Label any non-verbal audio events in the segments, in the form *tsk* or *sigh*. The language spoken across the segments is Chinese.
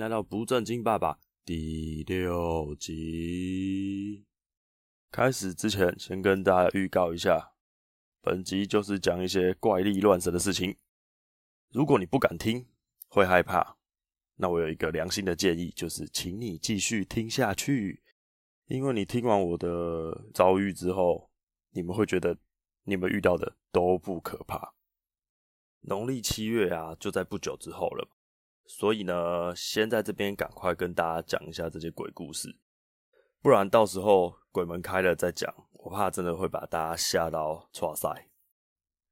来到不正经爸爸第六集。开始之前，先跟大家预告一下，本集就是讲一些怪力乱神的事情。如果你不敢听，会害怕，那我有一个良心的建议，就是请你继续听下去，因为你听完我的遭遇之后，你们会觉得你们遇到的都不可怕。农历七月啊，就在不久之后了，所以呢，先在这边赶快跟大家讲一下这些鬼故事，不然到时候鬼门开了再讲，我怕真的会把大家吓到剉赛。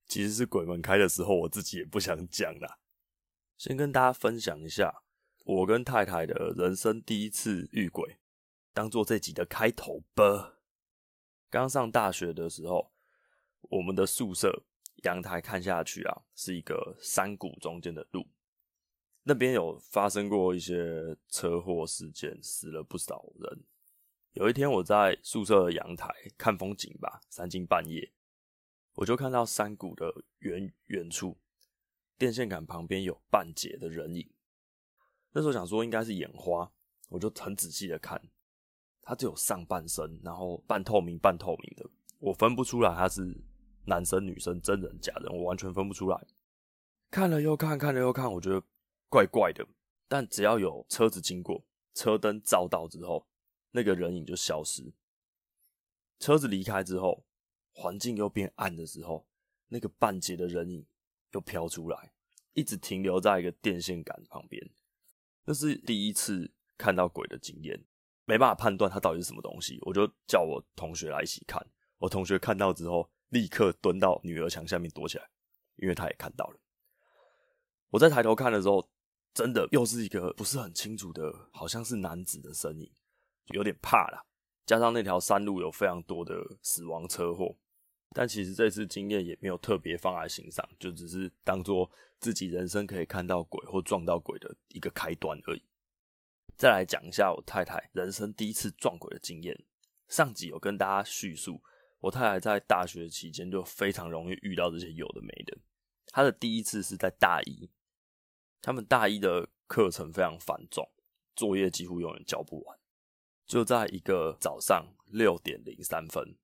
其实是鬼门开的时候，我自己也不想讲啦。先跟大家分享一下我跟太太的人生第一次遇鬼，当做这集的开头吧。刚上大学的时候，我们的宿舍。阳台看下去啊，是一个山谷中间的路，那边有发生过一些车祸事件，死了不少人。有一天我在宿舍的阳台看风景吧，三更半夜，我就看到山谷的远远处，电线杆旁边有半截的人影。那时候想说应该是眼花，我就很仔细的看，它只有上半身，然后半透明半透明的，我分不出来它是。男生、女生、真人、假人，我完全分不出来。看了又看，看了又看，我觉得怪怪的。但只要有车子经过，车灯照到之后，那个人影就消失。车子离开之后，环境又变暗的时候，那个半截的人影又飘出来，一直停留在一个电线杆旁边。那是第一次看到鬼的经验，没办法判断它到底是什么东西，我就叫我同学来一起看。我同学看到之后。立刻蹲到女儿墙下面躲起来，因为他也看到了。我在抬头看的时候，真的又是一个不是很清楚的，好像是男子的身影，有点怕啦。加上那条山路有非常多的死亡车祸，但其实这次经验也没有特别放在心上，就只是当做自己人生可以看到鬼或撞到鬼的一个开端而已。再来讲一下我太太人生第一次撞鬼的经验。上集有跟大家叙述。我太太在大学期间就非常容易遇到这些有的没的。她的第一次是在大一，他们大一的课程非常繁重，作业几乎永远交不完。就在一个早上六点零三分，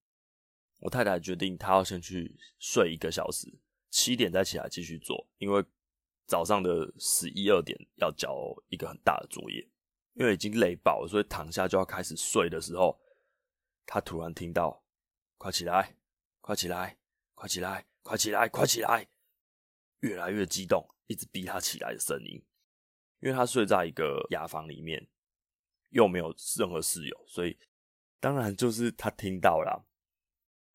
我太太决定她要先去睡一个小时，七点再起来继续做，因为早上的十一二点要交一个很大的作业。因为已经累爆了，所以躺下就要开始睡的时候，她突然听到。快起来！快起来！快起来！快起来！快起来！越来越激动，一直逼他起来的声音。因为他睡在一个牙房里面，又没有任何室友，所以当然就是他听到了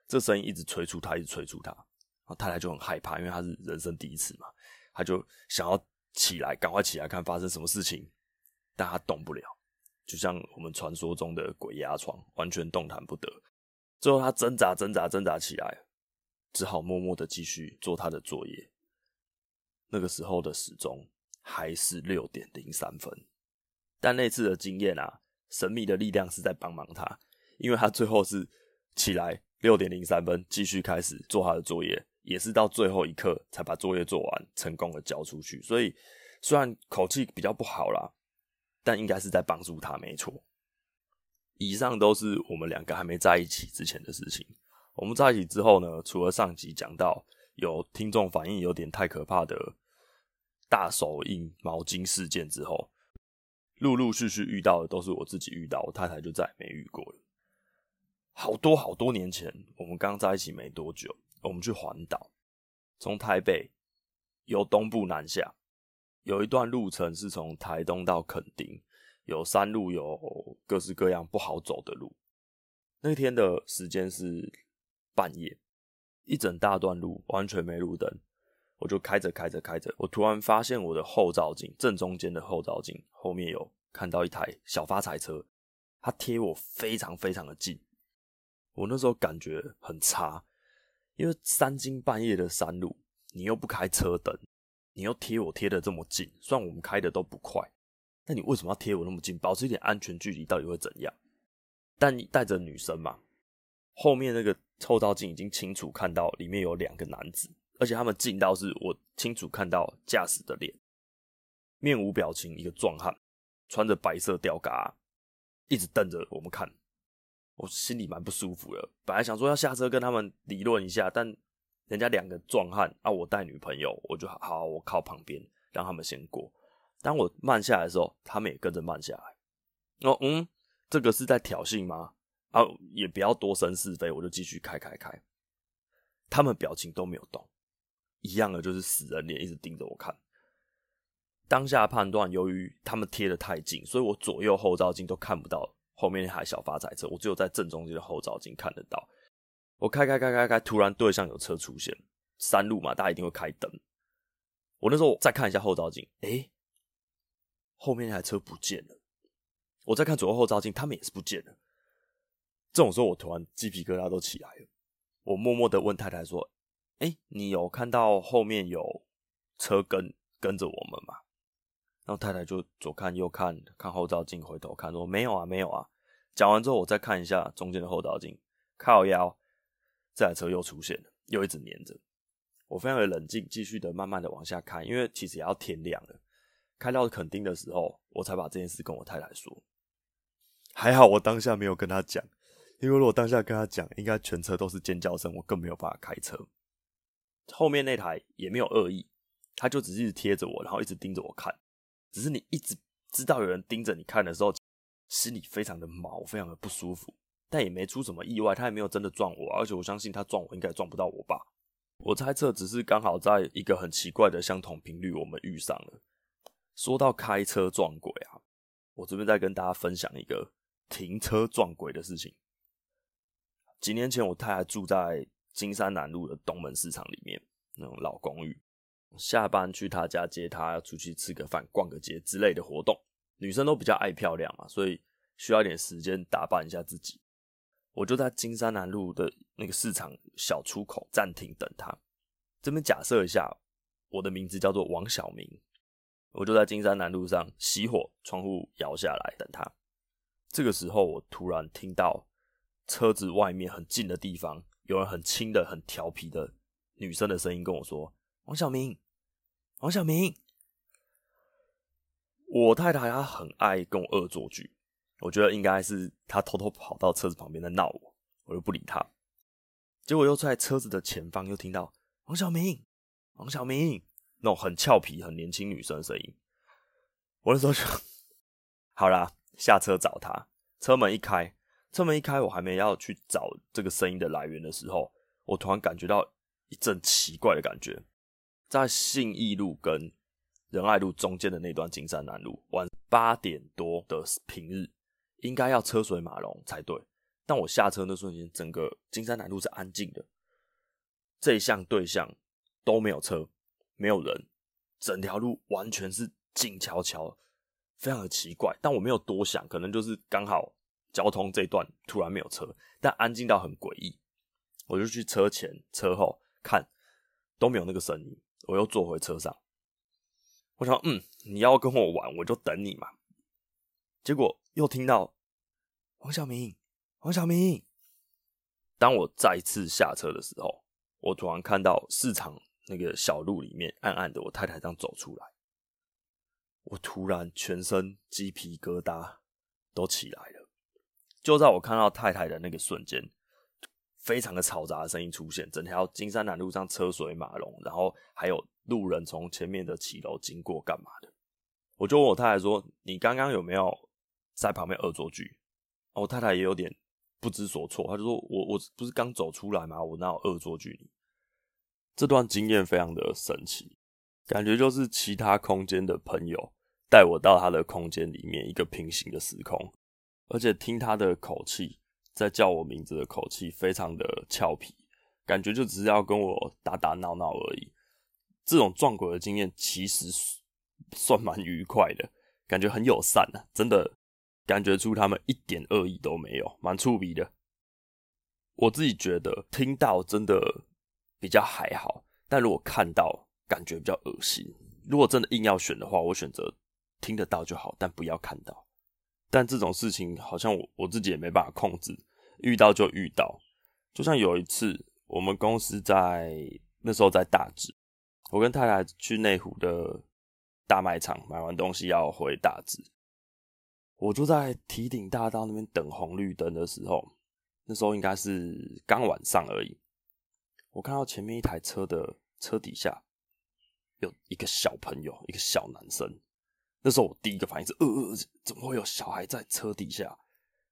这声音，一直催促他，一直催促他。然后太太就很害怕，因为他是人生第一次嘛，他就想要起来，赶快起来看发生什么事情，但他动不了，就像我们传说中的鬼压床，完全动弹不得。最后，他挣扎、挣扎、挣扎起来，只好默默的继续做他的作业。那个时候的时钟还是六点零三分，但那次的经验啊，神秘的力量是在帮忙他，因为他最后是起来六点零三分继续开始做他的作业，也是到最后一刻才把作业做完，成功的交出去。所以虽然口气比较不好啦，但应该是在帮助他，没错。以上都是我们两个还没在一起之前的事情。我们在一起之后呢，除了上集讲到有听众反映有点太可怕的大手印毛巾事件之后，陆陆续续遇到的都是我自己遇到，我太太就再也没遇过了。好多好多年前，我们刚在一起没多久，我们去环岛，从台北由东部南下，有一段路程是从台东到垦丁。有山路，有各式各样不好走的路。那天的时间是半夜，一整大段路完全没路灯，我就开着开着开着，我突然发现我的后照镜正中间的后照镜后面有看到一台小发财车，它贴我非常非常的近。我那时候感觉很差，因为三更半夜的山路，你又不开车灯，你又贴我贴的这么近，虽然我们开的都不快。那你为什么要贴我那么近？保持一点安全距离，到底会怎样？但你带着女生嘛，后面那个后照镜已经清楚看到里面有两个男子，而且他们近到是我清楚看到驾驶的脸，面无表情，一个壮汉，穿着白色吊嘎，一直瞪着我们看，我心里蛮不舒服的。本来想说要下车跟他们理论一下，但人家两个壮汉啊，我带女朋友，我就好，好，我靠旁边让他们先过。当我慢下来的时候，他们也跟着慢下来。哦，嗯，这个是在挑衅吗？啊，也不要多生是非，我就继续开开开。他们表情都没有动，一样的就是死人脸，一直盯着我看。当下判断，由于他们贴的太近，所以我左右后照镜都看不到后面那台小发财车，我只有在正中间的后照镜看得到。我开开开开开，突然对向有车出现，山路嘛，大家一定会开灯。我那时候再看一下后照镜，诶，后面那台车不见了。我再看左右后照镜，他们也是不见了。这种时候，我突然鸡皮疙瘩都起来了。我默默的问太太说：“哎，你有看到后面有车跟跟着我们吗？”然后太太就左看右看，看后照镜，回头看说：“没有啊，没有啊。”讲完之后，我再看一下中间的后照镜，靠腰，这台车又出现了，又一直黏着。我非常的冷静，继续的慢慢的往下开，因为其实也要天亮了。开到垦丁的时候，我才把这件事跟我太太说。还好我当下没有跟她讲，因为如果当下跟他讲，应该全车都是尖叫声，我更没有办法开车。后面那台也没有恶意，他就只是贴着我，然后一直盯着我看。只是你一直知道有人盯着你看的时候，心里非常的毛，非常的不舒服，但也没出什么意外，他也没有真的撞我，而且我相信他撞我应该撞不到我吧。我猜测只是刚好在一个很奇怪的相同频率，我们遇上了。说到开车撞鬼啊，我这边再跟大家分享一个停车撞鬼的事情。几年前我太太住在金山南路的东门市场里面那种老公寓。下班去他家接他，要出去吃个饭、逛个街之类的活动。女生都比较爱漂亮嘛，所以需要一点时间打扮一下自己。我就在金山南路的那个市场小出口暂停等他。这边假设一下，我的名字叫做王小明，我就在金山南路上熄火，窗户摇下来等他。这个时候，我突然听到车子外面很近的地方，有人很轻的、很调皮的女生的声音跟我说。王小明，王小明，我太太她很爱跟我恶作剧，我觉得应该是她偷偷跑到车子旁边在闹我，我就不理她。结果又在车子的前方又听到王小明，王小明那种很俏皮、很年轻女生的声音，我那时候就 *laughs* 好啦，下车找她。车门一开，车门一开，我还没要去找这个声音的来源的时候，我突然感觉到一阵奇怪的感觉。在信义路跟仁爱路中间的那段金山南路，晚八点多的平日，应该要车水马龙才对。但我下车那瞬间，整个金山南路是安静的，这一向对向都没有车，没有人，整条路完全是静悄悄，非常的奇怪。但我没有多想，可能就是刚好交通这段突然没有车，但安静到很诡异。我就去车前车后看，都没有那个声音。我又坐回车上，我想，嗯，你要跟我玩，我就等你嘛。结果又听到王小明，王小明。当我再次下车的时候，我突然看到市场那个小路里面暗暗的，我太太这样走出来，我突然全身鸡皮疙瘩都起来了。就在我看到太太的那个瞬间。非常的嘈杂的声音出现，整条金山南路上车水马龙，然后还有路人从前面的骑楼经过，干嘛的？我就问我太太说：“你刚刚有没有在旁边恶作剧？”我太太也有点不知所措，她就说：“我我不是刚走出来吗？我哪有恶作剧你？”这段经验非常的神奇，感觉就是其他空间的朋友带我到他的空间里面，一个平行的时空，而且听他的口气。在叫我名字的口气非常的俏皮，感觉就只是要跟我打打闹闹而已。这种撞鬼的经验其实算蛮愉快的，感觉很友善啊，真的感觉出他们一点恶意都没有，蛮触鼻的。我自己觉得听到真的比较还好，但如果看到感觉比较恶心。如果真的硬要选的话，我选择听得到就好，但不要看到。但这种事情好像我我自己也没办法控制。遇到就遇到，就像有一次，我们公司在那时候在大直，我跟太太去内湖的大卖场买完东西要回大直，我就在提顶大道那边等红绿灯的时候，那时候应该是刚晚上而已。我看到前面一台车的车底下有一个小朋友，一个小男生。那时候我第一个反应是：呃呃，怎么会有小孩在车底下？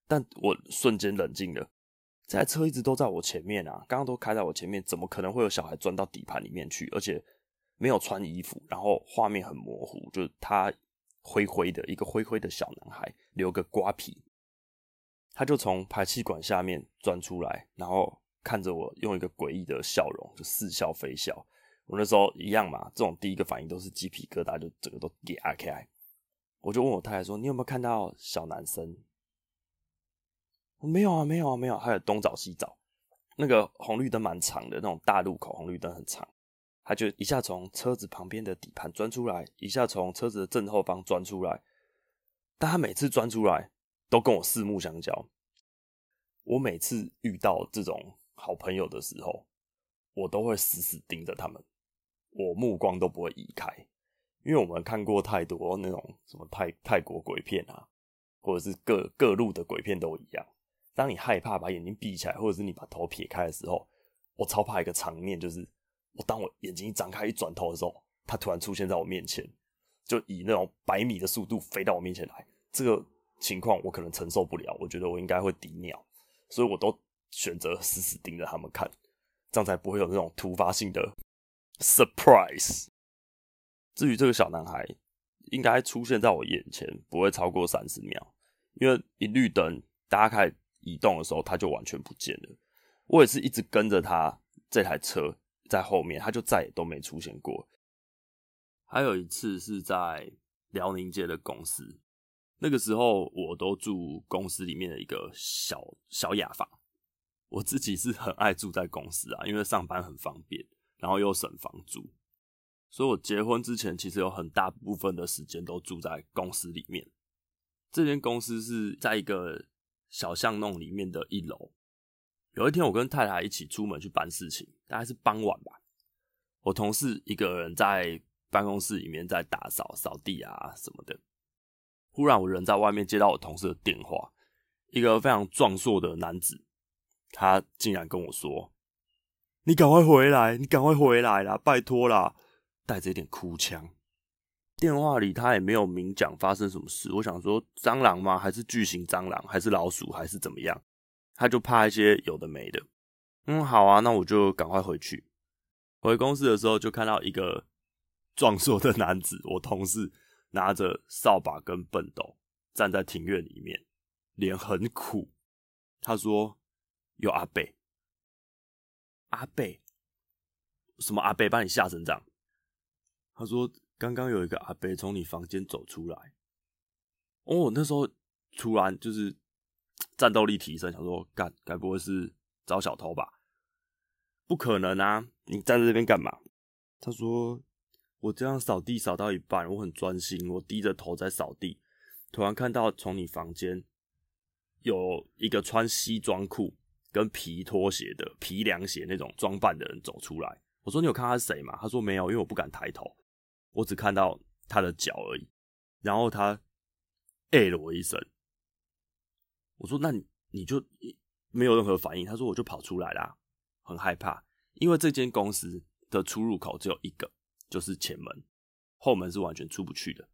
但我瞬间冷静了，这台车一直都在我前面啊，刚刚都开在我前面，怎么可能会有小孩钻到底盘里面去？而且没有穿衣服，然后画面很模糊，就是他灰灰的一个灰灰的小男孩，留个瓜皮，他就从排气管下面钻出来，然后看着我，用一个诡异的笑容，就似笑非笑。我那时候一样嘛，这种第一个反应都是鸡皮疙瘩，就整个都给阿开。我就问我太太说：“你有没有看到小男生？”没有啊，没有啊，没有。还有东找西找，那个红绿灯蛮长的，那种大路口红绿灯很长。他就一下从车子旁边的底盘钻出来，一下从车子的正后方钻出来。但他每次钻出来都跟我四目相交。我每次遇到这种好朋友的时候，我都会死死盯着他们，我目光都不会移开，因为我们看过太多那种什么泰泰国鬼片啊，或者是各各路的鬼片都一样。当你害怕把眼睛闭起来，或者是你把头撇开的时候，我超怕一个场面，就是我当我眼睛一张开、一转头的时候，他突然出现在我面前，就以那种百米的速度飞到我面前来。这个情况我可能承受不了，我觉得我应该会抵尿，所以我都选择死死盯着他们看，这样才不会有那种突发性的 surprise。至于这个小男孩，应该出现在我眼前不会超过三十秒，因为一绿灯，大家开始。移动的时候，他就完全不见了。我也是一直跟着他这台车在后面，他就再也都没出现过。还有一次是在辽宁街的公司，那个时候我都住公司里面的一个小小雅房。我自己是很爱住在公司啊，因为上班很方便，然后又省房租。所以我结婚之前，其实有很大部分的时间都住在公司里面。这间公司是在一个。小巷弄里面的一楼，有一天我跟太太一起出门去办事情，大概是傍晚吧。我同事一个人在办公室里面在打扫、扫地啊什么的。忽然我人在外面接到我同事的电话，一个非常壮硕的男子，他竟然跟我说：“你赶快回来，你赶快回来啦，拜托啦！”带着一点哭腔。电话里他也没有明讲发生什么事，我想说蟑螂吗？还是巨型蟑螂？还是老鼠？还是怎么样？他就怕一些有的没的。嗯，好啊，那我就赶快回去。回公司的时候就看到一个壮硕的男子，我同事拿着扫把跟畚斗站在庭院里面，脸很苦。他说：“有阿贝，阿贝，什么阿贝把你吓成这样？”他说。刚刚有一个阿伯从你房间走出来，哦，那时候突然就是 *tsk* 战斗力提升，想说干，该不会是找小偷吧？不可能啊！你站在这边干嘛？他说我这样扫地扫到一半，我很专心，我低着头在扫地，突然看到从你房间有一个穿西装裤跟皮拖鞋的皮凉鞋那种装扮的人走出来。我说你有看他是谁吗？他说没有，因为我不敢抬头。我只看到他的脚而已，然后他哎了我一声，我说：“那你你就没有任何反应？”他说：“我就跑出来啦，很害怕，因为这间公司的出入口只有一个，就是前门，后门是完全出不去的。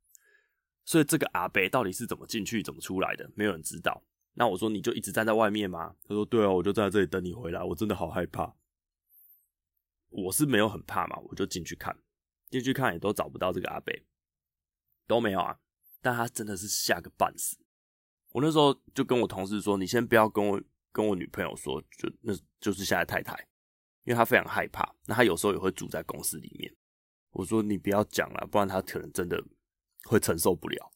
所以这个阿伯到底是怎么进去、怎么出来的，没有人知道。那我说你就一直站在外面吗？他说：“对啊，我就站在这里等你回来。我真的好害怕。”我是没有很怕嘛，我就进去看。进去看也都找不到这个阿伯，都没有啊！但他真的是吓个半死。我那时候就跟我同事说：“你先不要跟我跟我女朋友说，就那就是现在太太，因为她非常害怕。那她有时候也会住在公司里面。”我说：“你不要讲了，不然她可能真的会承受不了。”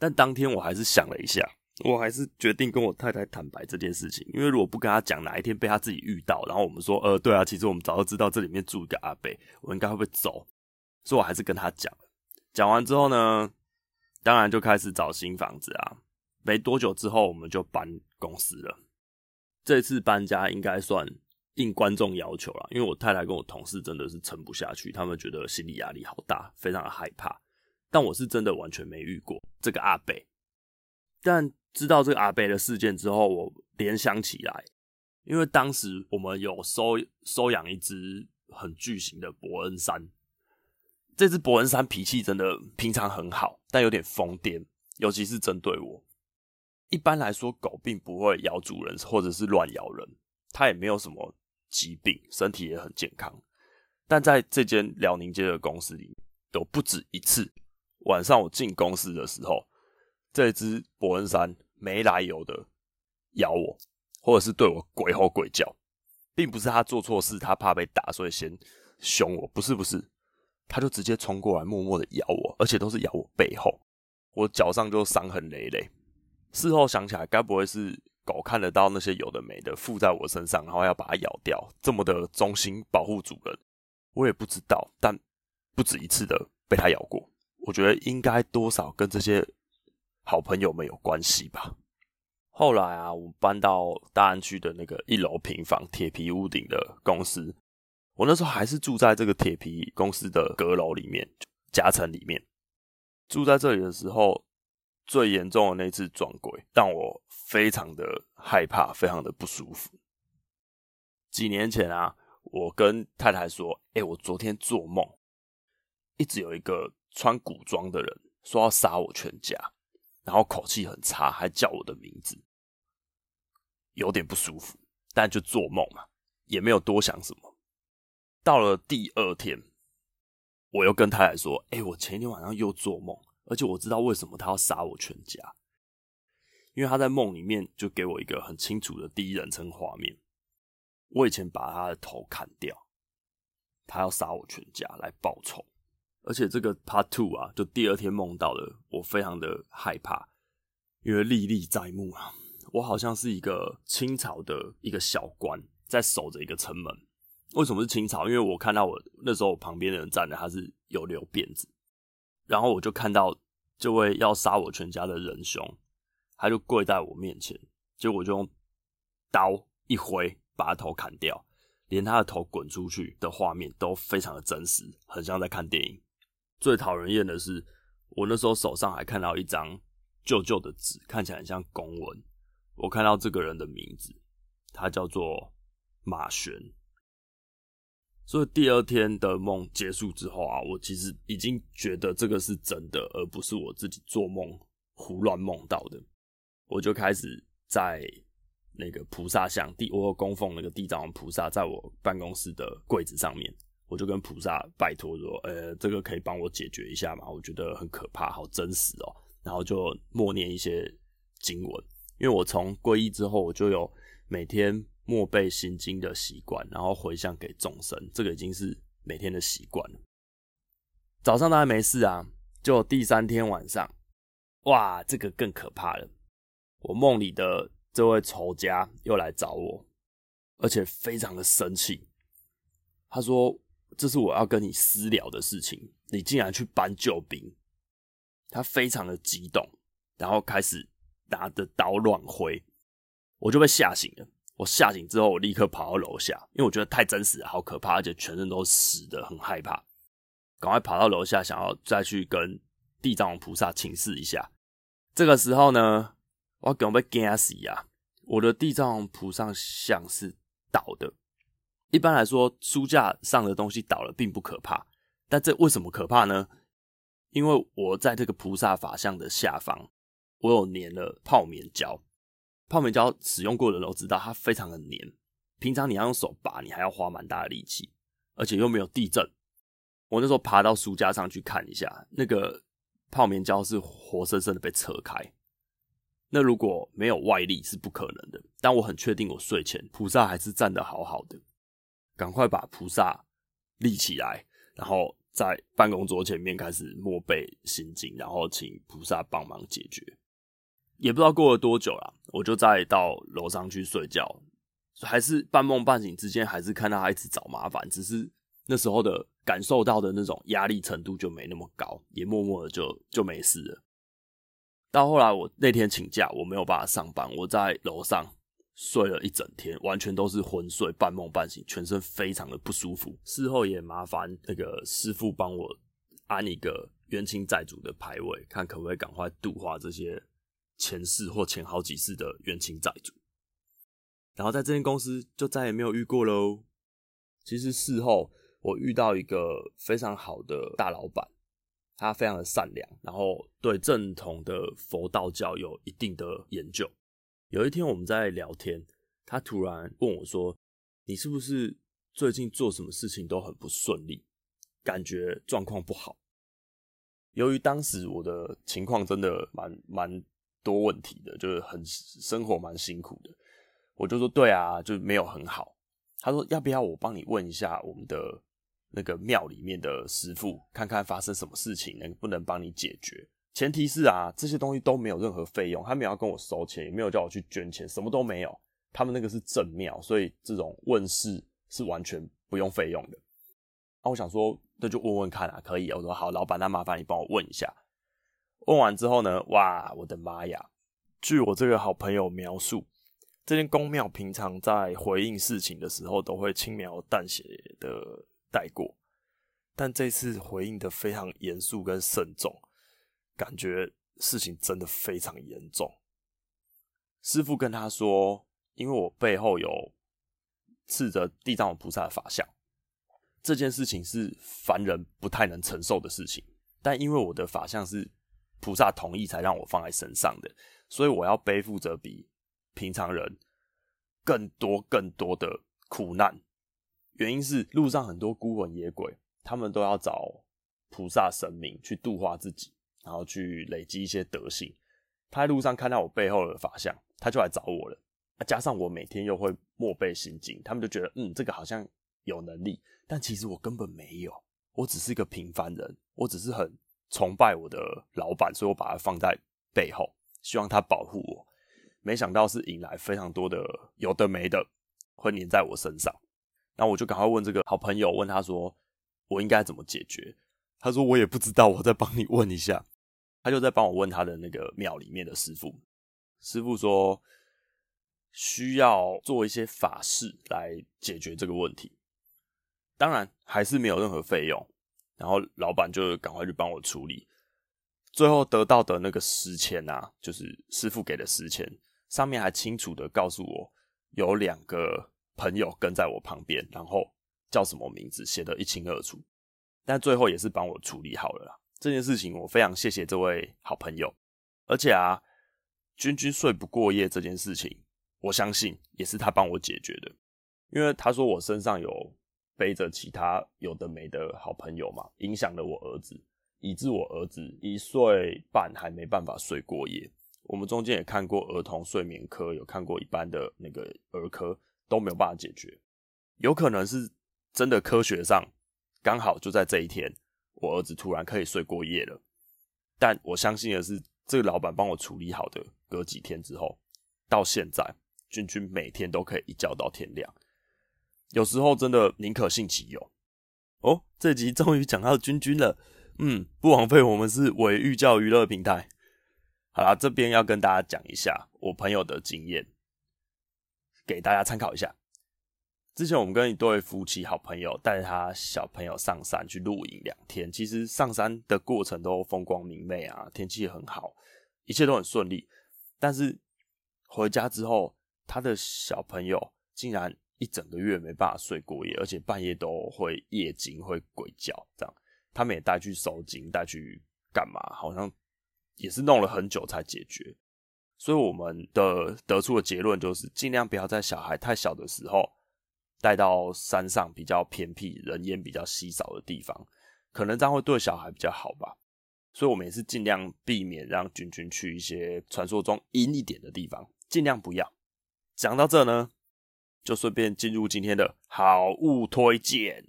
但当天我还是想了一下，我还是决定跟我太太坦白这件事情，因为如果不跟她讲，哪一天被她自己遇到，然后我们说：“呃，对啊，其实我们早就知道这里面住一个阿伯，我应该会不会走？”所以我还是跟他讲，讲完之后呢，当然就开始找新房子啊。没多久之后，我们就搬公司了。这次搬家应该算应观众要求了，因为我太太跟我同事真的是撑不下去，他们觉得心理压力好大，非常的害怕。但我是真的完全没遇过这个阿贝。但知道这个阿贝的事件之后，我联想起来，因为当时我们有收收养一只很巨型的伯恩山，这只伯恩山脾气真的平常很好，但有点疯癫，尤其是针对我。一般来说，狗并不会咬主人或者是乱咬人，它也没有什么疾病，身体也很健康。但在这间辽宁街的公司里，有不止一次晚上我进公司的时候，这只伯恩山没来由的咬我，或者是对我鬼吼鬼叫，并不是他做错事，他怕被打，所以先凶我，不是不是，他就直接冲过来，默默的咬我，而且都是咬我背后，我脚上就伤痕累累。事后想起来，该不会是狗看得到那些有的没的附在我身上，然后要把它咬掉，这么的忠心保护主人？我也不知道，但不止一次的被它咬过，我觉得应该多少跟这些好朋友们有关系吧。后来啊，我们搬到大安区的那个一楼平房铁皮屋顶的公司，我那时候还是住在这个铁皮公司的阁楼里面，夹层里面。住在这里的时候，最严重的那次撞鬼，让我非常的害怕，非常的不舒服。几年前啊。我跟太太说：“哎、我昨天做梦，一直有一个穿古装的人说要杀我全家，然后口气很差，还叫我的名字，有点不舒服。但就做梦嘛，也没有多想什么。到了第二天，我又跟太太说：‘哎、我前一天晚上又做梦，而且我知道为什么他要杀我全家，因为他在梦里面就给我一个很清楚的第一人称画面。’我以前把他的头砍掉，他要杀我全家来报仇，而且这个 part two 啊，就第二天梦到的，我非常的害怕，因为历历在目啊，我好像是一个清朝的一个小官在守着一个城门。为什么是清朝？因为我看到我那时候我旁边的人站着，他是有留辫子，然后我就看到这位要杀我全家的仁兄，他就跪在我面前，结果就用刀一挥。把他头砍掉，连他的头滚出去的画面都非常的真实，很像在看电影。最讨人厌的是，我那时候手上还看到一张旧旧的纸，看起来很像公文。我看到这个人的名字，他叫做马玄。所以第二天的梦结束之后啊，我其实已经觉得这个是真的，而不是我自己做梦胡乱梦到的。我就开始在。那个菩萨像地，我有供奉那个地藏王菩萨，在我办公室的柜子上面，我就跟菩萨拜托说：“呃，这个可以帮我解决一下吗？我觉得很可怕，好真实哦。”然后就默念一些经文，因为我从皈依之后，我就有每天默背心经的习惯，然后回向给众生，这个已经是每天的习惯了。早上都还没事啊，就第三天晚上，哇，这个更可怕了，我梦里的。这位仇家又来找我，而且非常的生气。他说：“这是我要跟你私聊的事情，你竟然去搬救兵。”他非常的激动，然后开始拿着刀乱挥，我就被吓醒了。我吓醒之后，我立刻跑到楼下，因为我觉得太真实，好可怕，而且全身都湿的，很害怕。赶快跑到楼下，想要再去跟地藏王菩萨请示一下。这个时候呢，我根本被惊死呀！我的地藏王菩萨像是倒的。一般来说，书架上的东西倒了并不可怕，但这为什么可怕呢？因为我在这个菩萨法像的下方，我有粘了泡棉胶。泡棉胶使用过的人都知道，它非常的黏。平常你要用手拔，你还要花蛮大的力气，而且又没有地震。我那时候爬到书架上去看一下，那个泡棉胶是活生生的被扯开。那如果没有外力是不可能的，但我很确定我睡前菩萨还是站得好好的，赶快把菩萨立起来，然后在办公桌前面开始默背心经，然后请菩萨帮忙解决。也不知道过了多久了，我就再到楼上去睡觉，还是半梦半醒之间，还是看到他一直找麻烦，只是那时候的感受到的那种压力程度就没那么高，也默默的就就没事了。到后来，我那天请假，我没有办法上班，我在楼上睡了一整天，完全都是昏睡，半梦半醒，全身非常的不舒服。事后也麻烦那个师傅帮我安一个冤亲债主的牌位，看可不可以赶快度化这些前世或前好几世的冤亲债主。然后在这间公司就再也没有遇过喽。其实事后我遇到一个非常好的大老板，他非常的善良，然后对正统的佛道教有一定的研究。有一天我们在聊天，他突然问我说：“你是不是最近做什么事情都很不顺利，感觉状况不好？”由于当时我的情况真的蛮蛮多问题的，就是很生活蛮辛苦的，我就说：“对啊，就没有很好。”他说：“要不要我帮你问一下我们的那个庙里面的师傅，看看发生什么事情，能不能帮你解决？前提是啊，这些东西都没有任何费用，他没有要跟我收钱，也没有叫我去捐钱，什么都没有。他们那个是正庙，所以这种问事是完全不用费用的。啊，我想说，那就问问看啊，可以。我说好，老板，那麻烦你帮我问一下。问完之后呢，哇，我的妈呀！据我这个好朋友描述。”这间宫庙平常在回应事情的时候，都会轻描淡写的带过，但这次回应的非常严肃跟慎重，感觉事情真的非常严重。师傅跟他说：“因为我背后有刺着地藏王菩萨的法相，这件事情是凡人不太能承受的事情，但因为我的法相是菩萨同意才让我放在身上的，所以我要背负着比。”平常人更多更多的苦难，原因是路上很多孤魂野鬼，他们都要找菩萨神明去度化自己，然后去累积一些德行。他在路上看到我背后的法相，他就来找我了。加上我每天又会默背心经，他们就觉得嗯，这个好像有能力，但其实我根本没有，我只是一个平凡人，我只是很崇拜我的老板，所以我把他放在背后，希望他保护我。没想到是引来非常多的有的没的会黏在我身上，那我就赶快问这个好朋友，问他说我应该怎么解决？他说我也不知道，我再帮你问一下。他就在帮我问他的那个庙里面的师傅，师傅说需要做一些法事来解决这个问题，当然还是没有任何费用。然后老板就赶快去帮我处理，最后得到的那个诗签啊，就是师傅给的诗签。上面还清楚的告诉我，有两个朋友跟在我旁边，然后叫什么名字写得一清二楚，但最后也是帮我处理好了啦。这件事情我非常谢谢这位好朋友，而且啊，君君睡不过夜这件事情，我相信也是他帮我解决的，因为他说我身上有背着其他有的没的好朋友嘛，影响了我儿子，以致我儿子一岁半还没办法睡过夜。我们中间也看过儿童睡眠科，有看过一般的那个儿科，都没有办法解决。有可能是真的科学上刚好就在这一天，我儿子突然可以睡过夜了。但我相信的是，这个老板帮我处理好的，隔几天之后，到现在君君每天都可以一觉到天亮。有时候真的宁可信其有。哦，这集终于讲到君君了。嗯，不枉费我们是伪寓教娱乐平台。好啦，这边要跟大家讲一下我朋友的经验，给大家参考一下。之前我们跟一对夫妻好朋友带他小朋友上山去露营两天，其实上山的过程都风光明媚啊，天气很好，一切都很顺利。但是回家之后，他的小朋友竟然一整个月没办法睡过夜，而且半夜都会夜惊、会鬼叫，这样他们也带去收惊，带去干嘛？好像。也是弄了很久才解决，所以我们的得出的结论就是，尽量不要在小孩太小的时候带到山上比较偏僻、人烟比较稀少的地方，可能这样会对小孩比较好吧。所以我们也是尽量避免让君君去一些传说中阴一点的地方，尽量不要。讲到这呢，就顺便进入今天的好物推荐。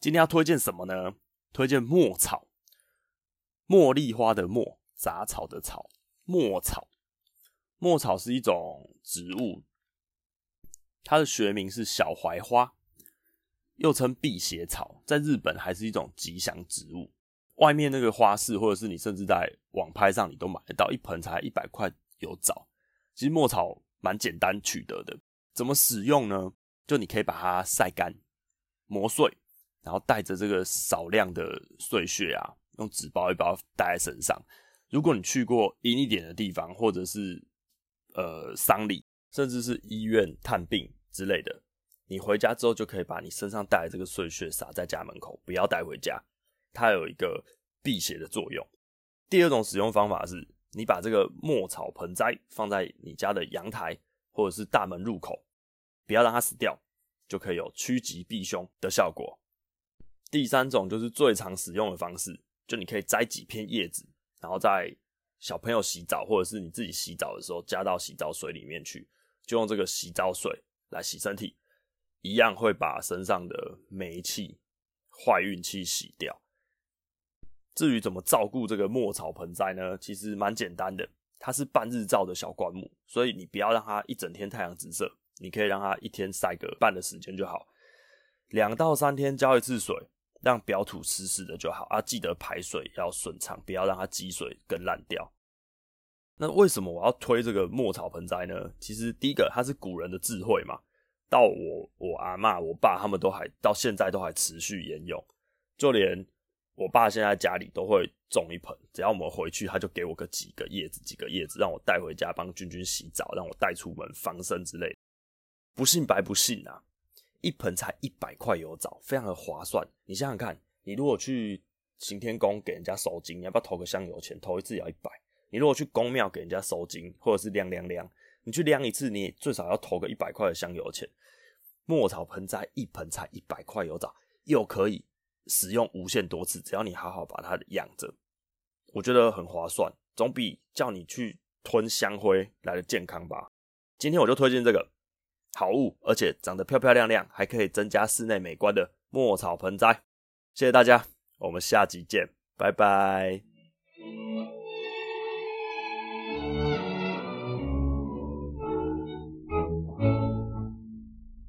今天要推荐什么呢？推荐墨草，茉莉花的茉。杂草的草，墨草。墨草是一种植物，它的学名是小槐花，又称辟邪草，在日本还是一种吉祥植物。外面那个花市，或者是你甚至在网拍上，你都买得到，一盆才一百块有找。其实墨草蛮简单取得的，怎么使用呢？就你可以把它晒干、磨碎，然后带着这个少量的碎屑啊，用纸包一包带在身上。如果你去过阴一点的地方，或者是呃丧礼，甚至是医院探病之类的，你回家之后就可以把你身上带的这个碎屑撒在家门口，不要带回家，它有一个辟邪的作用。第二种使用方法是，你把这个墨草盆栽放在你家的阳台或者是大门入口，不要让它死掉，就可以有趋吉避凶的效果。第三种就是最常使用的方式，就你可以摘几片叶子，然后在小朋友洗澡或者是你自己洗澡的时候加到洗澡水里面去，就用这个洗澡水来洗身体，一样会把身上的霉气、坏运气洗掉。至于怎么照顾这个墨草盆栽呢？其实蛮简单的，它是半日照的小灌木，所以你不要让它一整天太阳直射，你可以让它一天晒个半的时间就好，两到三天浇一次水。让表土湿湿的就好啊，记得排水要顺畅，不要让它积水跟烂掉。那为什么我要推这个墨草盆栽呢？其实第一个，它是古人的智慧嘛，到我我阿嬷、我爸他们都还到现在都还持续沿用，就连我爸现在家里都会种一盆，只要我们回去，他就给我个几个叶子，几个叶子让我带回家帮君君洗澡，让我带出门防身之类的。不信白不信啊！一盆才一百块油枣，非常的划算。你想想看，你如果去行天宫给人家收金，你要不要投个香油钱？投一次也要一百。你如果去宫庙给人家收金，或者是量量量，你去量一次，你最少要投个一百块的香油钱。墨草盆栽一盆才一百块油枣，又可以使用无限多次，只要你好好把它养着，我觉得很划算，总比叫你去吞香灰来的健康吧。今天我就推荐这个。好物，而且长得漂漂亮亮，还可以增加室内美观的墨草盆栽。谢谢大家，我们下集见，拜拜。